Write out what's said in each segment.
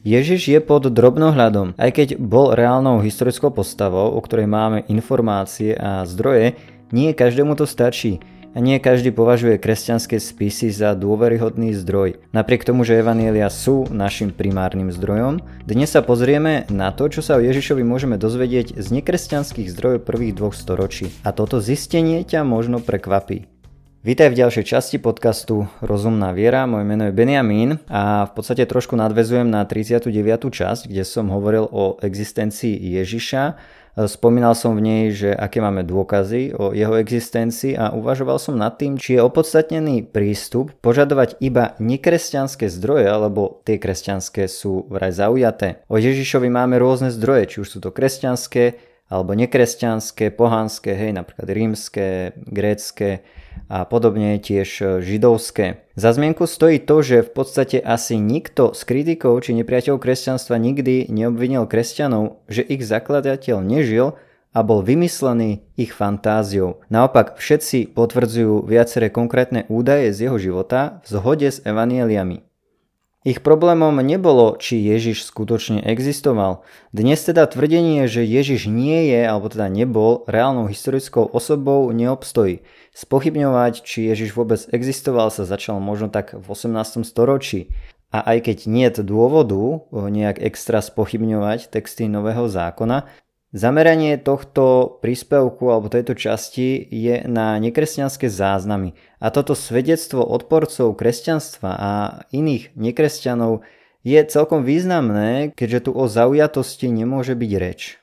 Ježiš je pod drobnohľadom, aj keď bol reálnou historickou postavou, o ktorej máme informácie a zdroje, nie každému to stačí a nie každý považuje kresťanské spisy za dôveryhodný zdroj. Napriek tomu, že Evanielia sú našim primárnym zdrojom, dnes sa pozrieme na to, čo sa o Ježišovi môžeme dozvedieť z nekresťanských zdrojov prvých dvoch storočí. A toto zistenie ťa možno prekvapí. Vítaj v ďalšej časti podcastu Rozumná viera, moje meno je Benjamín a v podstate trošku nadvezujem na 39. časť, kde som hovoril o existencii Ježiša. Spomínal som v nej, že aké máme dôkazy o jeho existencii a uvažoval som nad tým, či je opodstatnený prístup požadovať iba nekresťanské zdroje, alebo tie kresťanské sú vraj zaujaté. O Ježišovi máme rôzne zdroje, či už sú to kresťanské, alebo nekresťanské, pohanské, hej, napríklad rímske, grécké, a podobne tiež e, židovské. Za zmienku stojí to, že v podstate asi nikto z kritikov či nepriateľov kresťanstva nikdy neobvinil kresťanov, že ich zakladateľ nežil a bol vymyslený ich fantáziou. Naopak všetci potvrdzujú viaceré konkrétne údaje z jeho života v zhode s evanieliami. Ich problémom nebolo, či Ježiš skutočne existoval. Dnes teda tvrdenie, že Ježiš nie je, alebo teda nebol reálnou historickou osobou, neobstojí. Spochybňovať, či Ježiš vôbec existoval, sa začal možno tak v 18. storočí. A aj keď nie je dôvodu nejak extra spochybňovať texty Nového zákona, Zameranie tohto príspevku alebo tejto časti je na nekresťanské záznamy a toto svedectvo odporcov kresťanstva a iných nekresťanov je celkom významné, keďže tu o zaujatosti nemôže byť reč.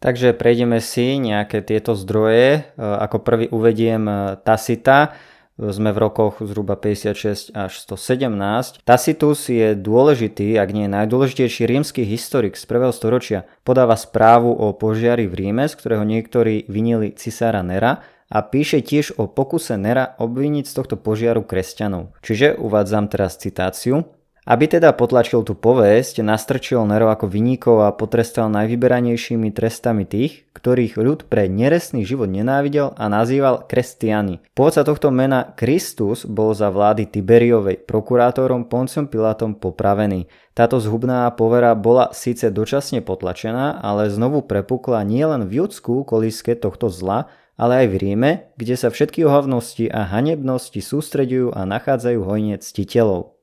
Takže prejdeme si nejaké tieto zdroje. Ako prvý uvediem Tacita, sme v rokoch zhruba 56 až 117. Tacitus je dôležitý, ak nie najdôležitejší rímsky historik z 1. storočia. Podáva správu o požiari v Ríme, z ktorého niektorí vinili cisára Nera a píše tiež o pokuse Nera obviniť z tohto požiaru kresťanov. Čiže uvádzam teraz citáciu. Aby teda potlačil tú povesť, nastrčil Nero ako vyníkov a potrestal najvyberanejšími trestami tých, ktorých ľud pre neresný život nenávidel a nazýval kresťani. Pôvodca tohto mena Kristus bol za vlády Tiberiovej prokurátorom Ponciom Pilátom popravený. Táto zhubná povera bola síce dočasne potlačená, ale znovu prepukla nielen v Judsku koliske tohto zla, ale aj v Ríme, kde sa všetky ohavnosti a hanebnosti sústreďujú a nachádzajú hojne ctiteľov.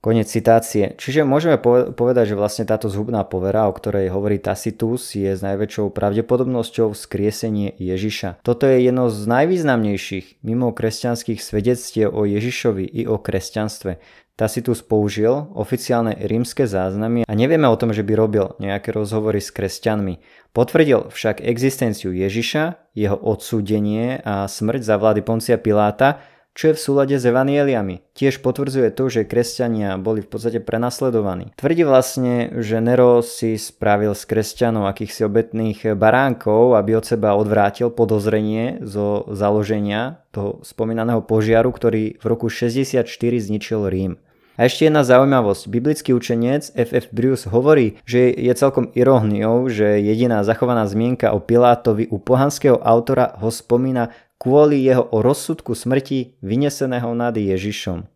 Konec citácie. Čiže môžeme povedať, že vlastne táto zhubná povera, o ktorej hovorí Tacitus, je s najväčšou pravdepodobnosťou vzkriesenie Ježiša. Toto je jedno z najvýznamnejších mimo kresťanských svedectiev o Ježišovi i o kresťanstve. Tacitus použil oficiálne rímske záznamy a nevieme o tom, že by robil nejaké rozhovory s kresťanmi. Potvrdil však existenciu Ježiša, jeho odsúdenie a smrť za vlády Poncia Piláta čo je v súlade s evanieliami. Tiež potvrdzuje to, že kresťania boli v podstate prenasledovaní. Tvrdí vlastne, že Nero si spravil z kresťanov akýchsi obetných baránkov, aby od seba odvrátil podozrenie zo založenia toho spomínaného požiaru, ktorý v roku 64 zničil Rím. A ešte jedna zaujímavosť. Biblický učenec F.F. Bruce hovorí, že je celkom iróniou, že jediná zachovaná zmienka o Pilátovi u pohanského autora ho spomína kvôli jeho o rozsudku smrti vyneseného nad Ježišom.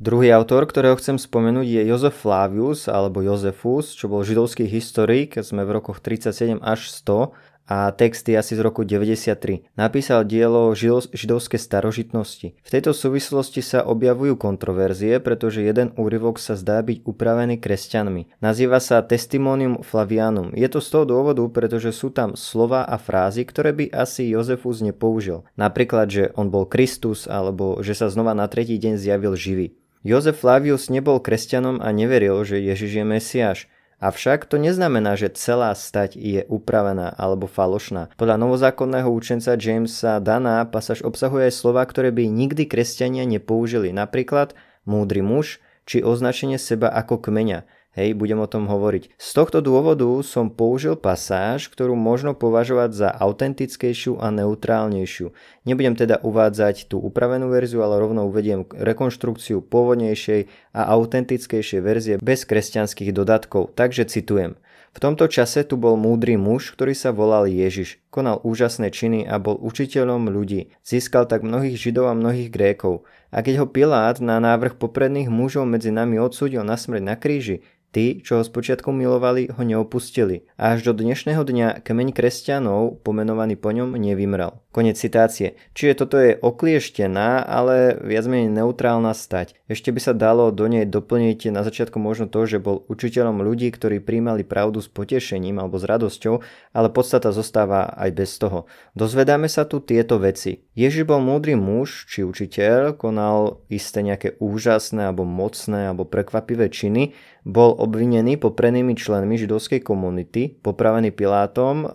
Druhý autor, ktorého chcem spomenúť, je Jozef Flavius alebo Jozefus, čo bol židovský historik, sme v rokoch 37 až 100 a texty asi z roku 93. Napísal dielo židovské starožitnosti. V tejto súvislosti sa objavujú kontroverzie, pretože jeden úryvok sa zdá byť upravený kresťanmi. Nazýva sa Testimonium Flavianum. Je to z toho dôvodu, pretože sú tam slova a frázy, ktoré by asi Jozefus nepoužil. Napríklad, že on bol Kristus alebo že sa znova na tretí deň zjavil živý. Jozef Flavius nebol kresťanom a neveril, že Ježiš je Mesiáš. Avšak to neznamená, že celá stať je upravená alebo falošná. Podľa novozákonného učenca Jamesa Dana pasáž obsahuje aj slova, ktoré by nikdy kresťania nepoužili. Napríklad múdry muž či označenie seba ako kmeňa. Hej, budem o tom hovoriť. Z tohto dôvodu som použil pasáž, ktorú možno považovať za autentickejšiu a neutrálnejšiu. Nebudem teda uvádzať tú upravenú verziu, ale rovno uvediem rekonštrukciu pôvodnejšej a autentickejšej verzie bez kresťanských dodatkov. Takže citujem. V tomto čase tu bol múdry muž, ktorý sa volal Ježiš. Konal úžasné činy a bol učiteľom ľudí. Získal tak mnohých židov a mnohých grékov. A keď ho Pilát na návrh popredných mužov medzi nami odsúdil na smrť na kríži, Tí, čo ho spočiatku milovali, ho neopustili. A až do dnešného dňa kmeň kresťanov, pomenovaný po ňom, nevymrel. Konec citácie. Čiže toto je oklieštená, ale viac menej neutrálna stať. Ešte by sa dalo do nej doplniť na začiatku možno to, že bol učiteľom ľudí, ktorí príjmali pravdu s potešením alebo s radosťou, ale podstata zostáva aj bez toho. Dozvedáme sa tu tieto veci. Ježiš bol múdry muž či učiteľ, konal isté nejaké úžasné alebo mocné alebo prekvapivé činy, bol obvinený poprenými členmi židovskej komunity, popravený Pilátom e,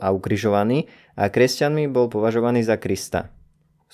a ukrižovaný a kresťanmi bol považovaný za Krista.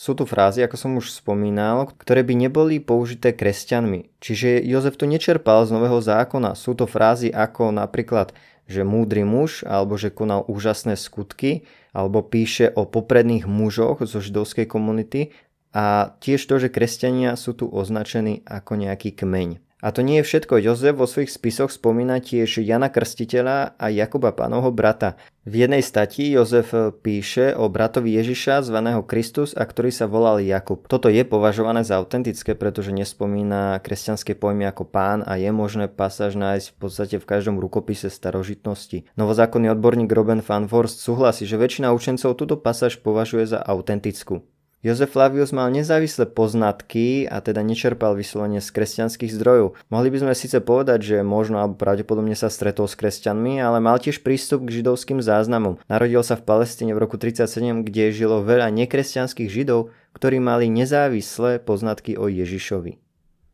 Sú tu frázy, ako som už spomínal, ktoré by neboli použité kresťanmi. Čiže Jozef tu nečerpal z Nového zákona. Sú to frázy ako napríklad, že múdry muž, alebo že konal úžasné skutky, alebo píše o popredných mužoch zo židovskej komunity a tiež to, že kresťania sú tu označení ako nejaký kmeň. A to nie je všetko. Jozef vo svojich spisoch spomína tiež Jana Krstiteľa a Jakuba pánovho brata. V jednej stati Jozef píše o bratovi Ježiša zvaného Kristus a ktorý sa volal Jakub. Toto je považované za autentické, pretože nespomína kresťanské pojmy ako pán a je možné pasáž nájsť v podstate v každom rukopise starožitnosti. Novozákonný odborník Robin van Forst súhlasí, že väčšina učencov túto pasáž považuje za autentickú. Jozef Flavius mal nezávislé poznatky a teda nečerpal vyslovene z kresťanských zdrojov. Mohli by sme síce povedať, že možno alebo pravdepodobne sa stretol s kresťanmi, ale mal tiež prístup k židovským záznamom. Narodil sa v Palestíne v roku 37, kde žilo veľa nekresťanských židov, ktorí mali nezávislé poznatky o Ježišovi.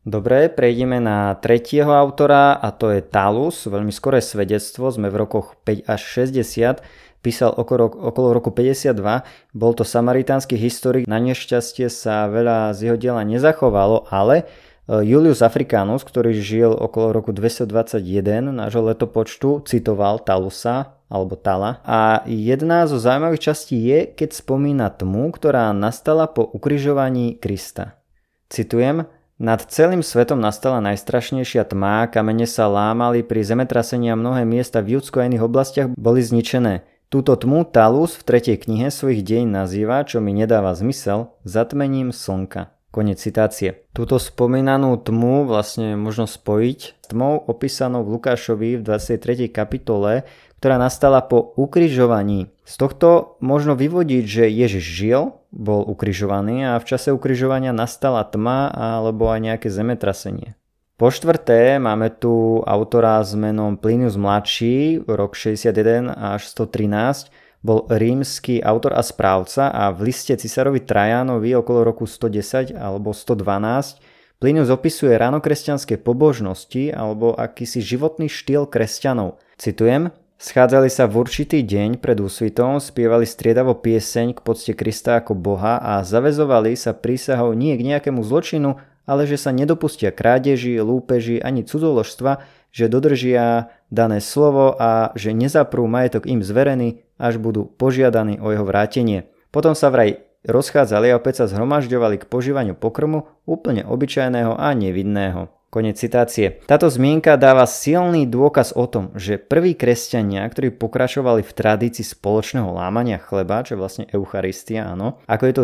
Dobre, prejdeme na tretieho autora a to je Talus, veľmi skoré svedectvo, sme v rokoch 5 až 60 písal okolo, okolo roku 52. Bol to samaritánsky historik, na nešťastie sa veľa z jeho diela nezachovalo, ale e, Julius Africanus, ktorý žil okolo roku 221 nášho letopočtu, citoval Talusa alebo Tala. A jedna zo zaujímavých častí je, keď spomína tmu, ktorá nastala po ukrižovaní Krista. Citujem, nad celým svetom nastala najstrašnejšia tma, kamene sa lámali, pri zemetrasení a mnohé miesta v Judsko a iných oblastiach boli zničené. Túto tmu Talus v tretej knihe svojich deň nazýva, čo mi nedáva zmysel, zatmením slnka. Konec citácie. Túto spomínanú tmu vlastne možno spojiť s tmou opísanou v Lukášovi v 23. kapitole, ktorá nastala po ukrižovaní. Z tohto možno vyvodiť, že Ježiš žil, bol ukrižovaný a v čase ukrižovania nastala tma alebo aj nejaké zemetrasenie. Po štvrté máme tu autora s menom Plinius mladší, rok 61 až 113, bol rímsky autor a správca a v liste cisárovi Trajanovi okolo roku 110 alebo 112 Plinius opisuje ránokresťanské pobožnosti alebo akýsi životný štýl kresťanov. Citujem, Schádzali sa v určitý deň pred úsvitom, spievali striedavo pieseň k pocte Krista ako Boha a zavezovali sa prísahou nie k nejakému zločinu, ale že sa nedopustia krádeži, lúpeži ani cudzoložstva, že dodržia dané slovo a že nezaprú majetok im zverený, až budú požiadaní o jeho vrátenie. Potom sa vraj rozchádzali a opäť sa zhromažďovali k požívaniu pokrmu úplne obyčajného a nevidného. Konec citácie. Táto zmienka dáva silný dôkaz o tom, že prví kresťania, ktorí pokračovali v tradícii spoločného lámania chleba, čo je vlastne Eucharistia, áno, ako je to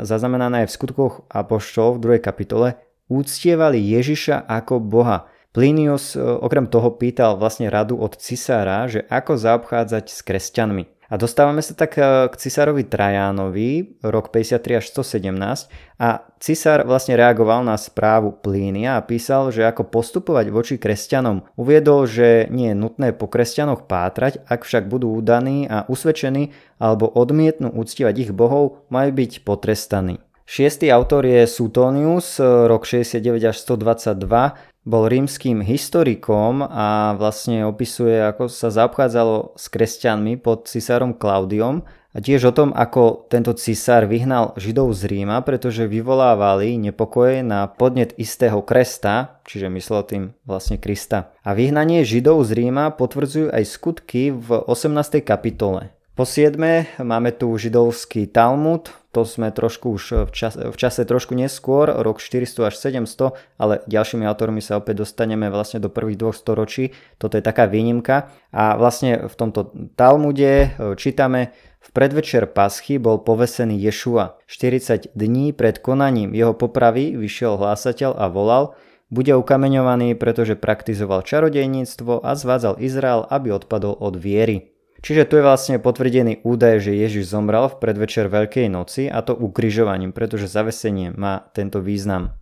zaznamenané, aj v skutkoch Apoštolov v druhej kapitole, úctievali Ježiša ako Boha. Plinius e, okrem toho pýtal vlastne radu od cisára, že ako zaobchádzať s kresťanmi. A dostávame sa tak e, k cisárovi Trajánovi, rok 53 až 117 a cisár vlastne reagoval na správu Plínia a písal, že ako postupovať voči kresťanom. Uviedol, že nie je nutné po kresťanoch pátrať, ak však budú udaní a usvedčení alebo odmietnú úctivať ich bohov, majú byť potrestaní. Šiestý autor je Suetonius, rok 69 až 122 bol rímským historikom a vlastne opisuje, ako sa zaobchádzalo s kresťanmi pod cisárom Klaudiom a tiež o tom, ako tento cisár vyhnal Židov z Ríma, pretože vyvolávali nepokoje na podnet istého kresta, čiže myslel tým vlastne Krista. A vyhnanie Židov z Ríma potvrdzujú aj skutky v 18. kapitole. Po siedme máme tu židovský Talmud, to sme trošku už v čase, v čase trošku neskôr, rok 400 až 700, ale ďalšími autormi sa opäť dostaneme vlastne do prvých dvoch storočí, toto je taká výnimka. A vlastne v tomto Talmude e, čítame, v predvečer paschy bol povesený Ješua. 40 dní pred konaním jeho popravy vyšiel hlásateľ a volal, bude ukameňovaný, pretože praktizoval čarodejníctvo a zvádzal Izrael, aby odpadol od viery. Čiže tu je vlastne potvrdený údaj, že Ježiš zomrel v predvečer Veľkej noci a to ukrižovaním, pretože zavesenie má tento význam.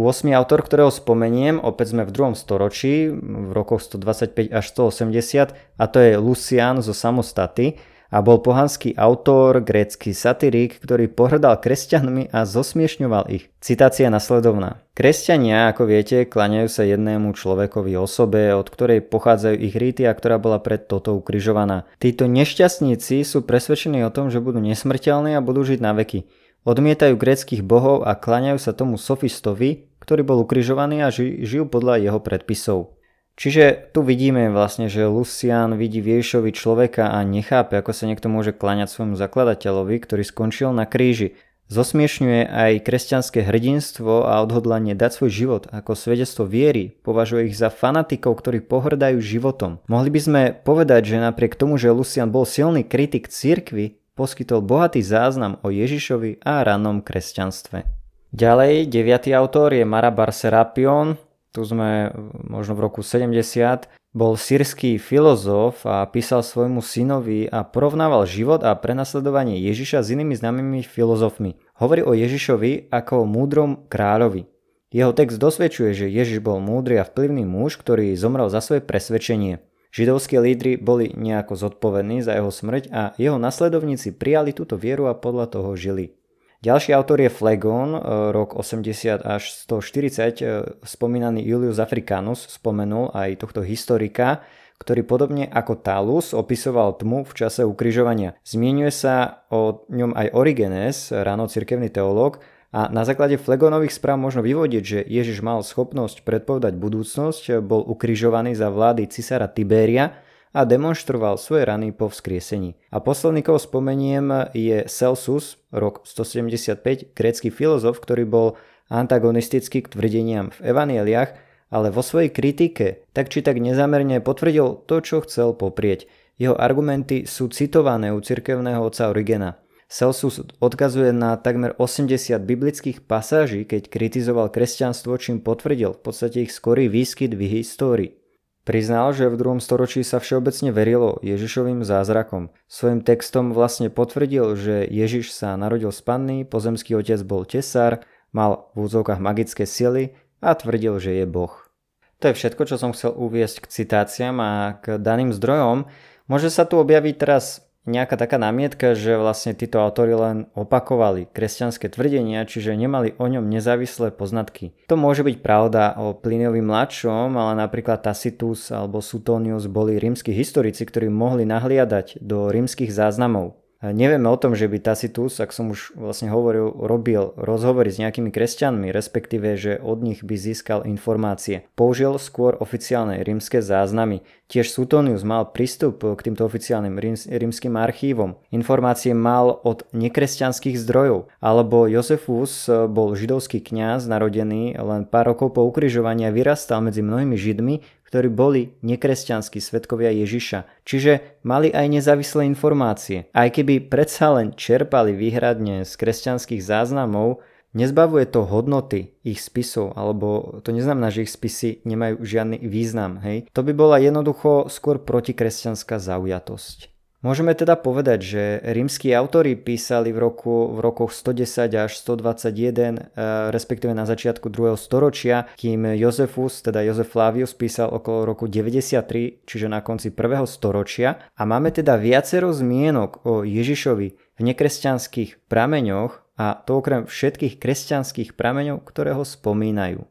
8. autor, ktorého spomeniem, opäť sme v druhom storočí, v rokoch 125 až 180, a to je Lucian zo Samostaty, a bol pohanský autor, grécky satirik, ktorý pohrdal kresťanmi a zosmiešňoval ich. Citácia nasledovná. Kresťania, ako viete, klaňajú sa jednému človekovi osobe, od ktorej pochádzajú ich rýty a ktorá bola pred toto ukrižovaná. Títo nešťastníci sú presvedčení o tom, že budú nesmrteľní a budú žiť na veky. Odmietajú gréckých bohov a klaňajú sa tomu sofistovi, ktorý bol ukrižovaný a ži- žijú podľa jeho predpisov. Čiže tu vidíme vlastne, že Lucian vidí Ježišovi človeka a nechápe, ako sa niekto môže kláňať svojmu zakladateľovi, ktorý skončil na kríži. Zosmiešňuje aj kresťanské hrdinstvo a odhodlanie dať svoj život ako svedectvo viery, považuje ich za fanatikov, ktorí pohrdajú životom. Mohli by sme povedať, že napriek tomu, že Lucian bol silný kritik cirkvy, poskytol bohatý záznam o Ježišovi a ranom kresťanstve. Ďalej, deviatý autor je Marabar Serapion, tu sme možno v roku 70, bol sírsky filozof a písal svojmu synovi a porovnával život a prenasledovanie Ježiša s inými známymi filozofmi. Hovorí o Ježišovi ako o múdrom kráľovi. Jeho text dosvedčuje, že Ježiš bol múdry a vplyvný muž, ktorý zomrel za svoje presvedčenie. Židovské lídry boli nejako zodpovední za jeho smrť a jeho nasledovníci prijali túto vieru a podľa toho žili. Ďalší autor je Flegon, e, rok 80 až 140. E, spomínaný Julius Africanus spomenul aj tohto historika, ktorý podobne ako Talus opisoval tmu v čase ukrižovania. Zmienuje sa o ňom aj Origenes, ráno cirkevný teológ, a na základe Flegonových správ možno vyvodiť, že Ježiš mal schopnosť predpovedať budúcnosť, bol ukrižovaný za vlády cisára Tiberia a demonstroval svoje rany po vzkriesení. A posledný, koho spomeniem, je Celsus, rok 175, grécky filozof, ktorý bol antagonistický k tvrdeniam v evanieliach, ale vo svojej kritike tak či tak nezamerne potvrdil to, čo chcel poprieť. Jeho argumenty sú citované u cirkevného otca Origena. Celsus odkazuje na takmer 80 biblických pasáží, keď kritizoval kresťanstvo, čím potvrdil v podstate ich skorý výskyt v histórii. Priznal, že v druhom storočí sa všeobecne verilo Ježišovým zázrakom. Svojim textom vlastne potvrdil, že Ježiš sa narodil z panny, pozemský otec bol tesár, mal v úzovkách magické sily a tvrdil, že je Boh. To je všetko, čo som chcel uviesť k citáciám a k daným zdrojom. Môže sa tu objaviť teraz nejaká taká námietka, že vlastne títo autori len opakovali kresťanské tvrdenia, čiže nemali o ňom nezávislé poznatky. To môže byť pravda o Pliniovi mladšom, ale napríklad Tacitus alebo Suetonius boli rímsky historici, ktorí mohli nahliadať do rímskych záznamov. Nevieme o tom, že by Tacitus, ak som už vlastne hovoril, robil rozhovory s nejakými kresťanmi, respektíve, že od nich by získal informácie. Použil skôr oficiálne rímske záznamy. Tiež Suetonius mal prístup k týmto oficiálnym rímským archívom. Informácie mal od nekresťanských zdrojov. Alebo Josefus bol židovský kňaz, narodený len pár rokov po ukrižovaní a vyrastal medzi mnohými židmi, ktorí boli nekresťanskí svetkovia Ježiša, čiže mali aj nezávislé informácie. Aj keby predsa len čerpali výhradne z kresťanských záznamov, nezbavuje to hodnoty ich spisov, alebo to neznamená, že ich spisy nemajú žiadny význam. Hej? To by bola jednoducho skôr protikresťanská zaujatosť. Môžeme teda povedať, že rímsky autori písali v, roku, v rokoch 110 až 121, e, respektíve na začiatku 2. storočia, kým Jozefus, teda Jozef Flavius písal okolo roku 93, čiže na konci 1. storočia. A máme teda viacero zmienok o Ježišovi v nekresťanských prameňoch a to okrem všetkých kresťanských prameňov, ktoré ho spomínajú.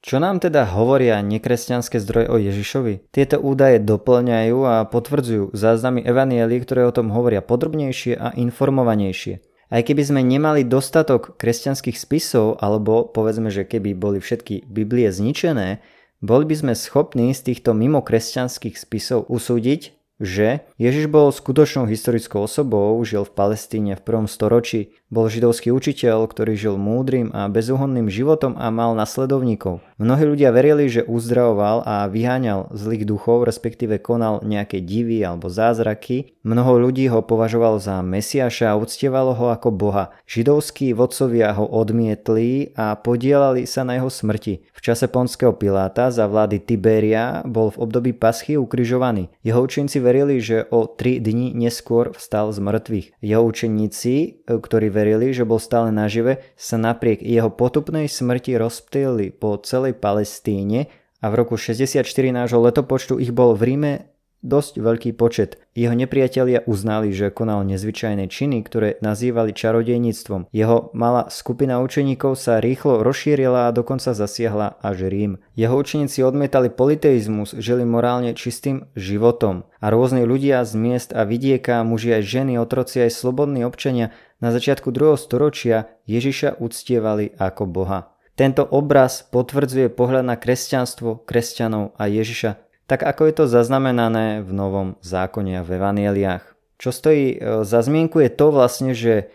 Čo nám teda hovoria nekresťanské zdroje o Ježišovi? Tieto údaje doplňajú a potvrdzujú záznamy Evanielí, ktoré o tom hovoria podrobnejšie a informovanejšie. Aj keby sme nemali dostatok kresťanských spisov, alebo povedzme, že keby boli všetky Biblie zničené, boli by sme schopní z týchto mimo kresťanských spisov usúdiť, že Ježiš bol skutočnou historickou osobou, žil v Palestíne v prvom storočí, Bol židovský učiteľ, ktorý žil múdrym a bezúhonným životom a mal nasledovníkov. Mnohí ľudia verili, že uzdravoval a vyháňal zlých duchov, respektíve konal nejaké divy alebo zázraky. Mnoho ľudí ho považovalo za Mesiaša a uctievalo ho ako boha. Židovskí vodcovia ho odmietli a podielali sa na jeho smrti. V čase ponského Piláta za vlády Tiberia bol v období paschy ukrižovaný. Jeho učeníci verili, že o tri dni neskôr vstal z mŕtvych. Jeho učeníci, ktorí verili, že bol stále nažive, sa napriek jeho potupnej smrti rozptýlili po celej Palestíne a v roku 64 nášho letopočtu ich bol v Ríme dosť veľký počet. Jeho nepriatelia uznali, že konal nezvyčajné činy, ktoré nazývali čarodejníctvom. Jeho malá skupina učeníkov sa rýchlo rozšírila a dokonca zasiahla až Rím. Jeho učeníci odmietali politeizmus, žili morálne čistým životom. A rôzni ľudia z miest a vidieka, muži aj ženy, otroci aj slobodní občania na začiatku druhého storočia Ježiša uctievali ako Boha. Tento obraz potvrdzuje pohľad na kresťanstvo, kresťanov a Ježiša, tak ako je to zaznamenané v Novom zákone a v Evanieliách. Čo stojí e, za zmienku je to vlastne, že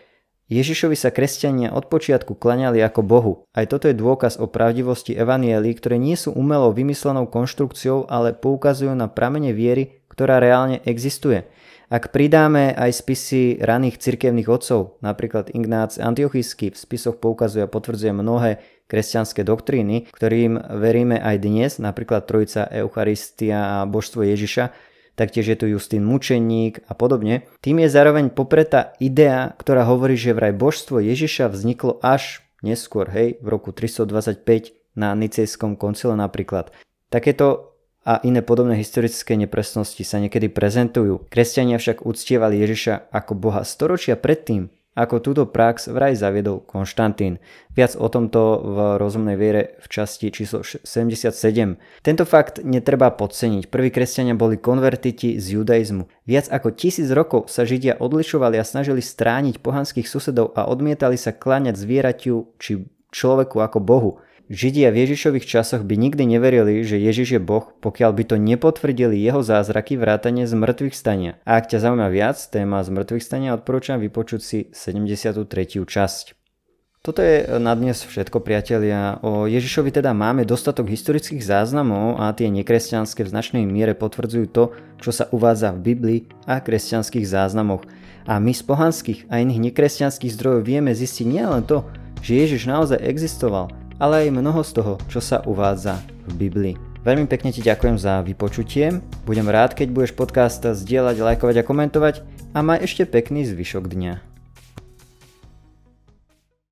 Ježišovi sa kresťania od počiatku klaňali ako Bohu. Aj toto je dôkaz o pravdivosti Evanielí, ktoré nie sú umelo vymyslenou konštrukciou, ale poukazujú na pramene viery, ktorá reálne existuje. Ak pridáme aj spisy raných cirkevných otcov, napríklad Ignác Antiochísky v spisoch poukazuje a potvrdzuje mnohé kresťanské doktríny, ktorým veríme aj dnes, napríklad Trojica Eucharistia a Božstvo Ježiša, taktiež je tu Justín Mučeník a podobne. Tým je zároveň popretá idea, ktorá hovorí, že vraj Božstvo Ježiša vzniklo až neskôr, hej, v roku 325 na Nicejskom koncile napríklad. Takéto a iné podobné historické nepresnosti sa niekedy prezentujú. Kresťania však uctievali Ježiša ako boha storočia predtým, ako túto prax vraj zaviedol Konštantín. Viac o tomto v rozumnej viere v časti číslo 77. Tento fakt netreba podceniť. Prví kresťania boli konvertiti z judaizmu. Viac ako tisíc rokov sa Židia odlišovali a snažili strániť pohanských susedov a odmietali sa kláňať zvieratiu či človeku ako bohu. Židia v Ježišových časoch by nikdy neverili, že Ježiš je Boh, pokiaľ by to nepotvrdili jeho zázraky vrátane z mŕtvych stania. A ak ťa zaujíma viac téma z mŕtvych stania, odporúčam vypočuť si 73. časť. Toto je na dnes všetko priatelia. O Ježišovi teda máme dostatok historických záznamov a tie nekresťanské v značnej miere potvrdzujú to, čo sa uvádza v Biblii a kresťanských záznamoch. A my z pohanských a iných nekresťanských zdrojov vieme zistiť nielen to, že Ježiš naozaj existoval, ale aj mnoho z toho, čo sa uvádza v Biblii. Veľmi pekne ti ďakujem za vypočutie, budem rád, keď budeš podcast zdieľať, lajkovať a komentovať a maj ešte pekný zvyšok dňa.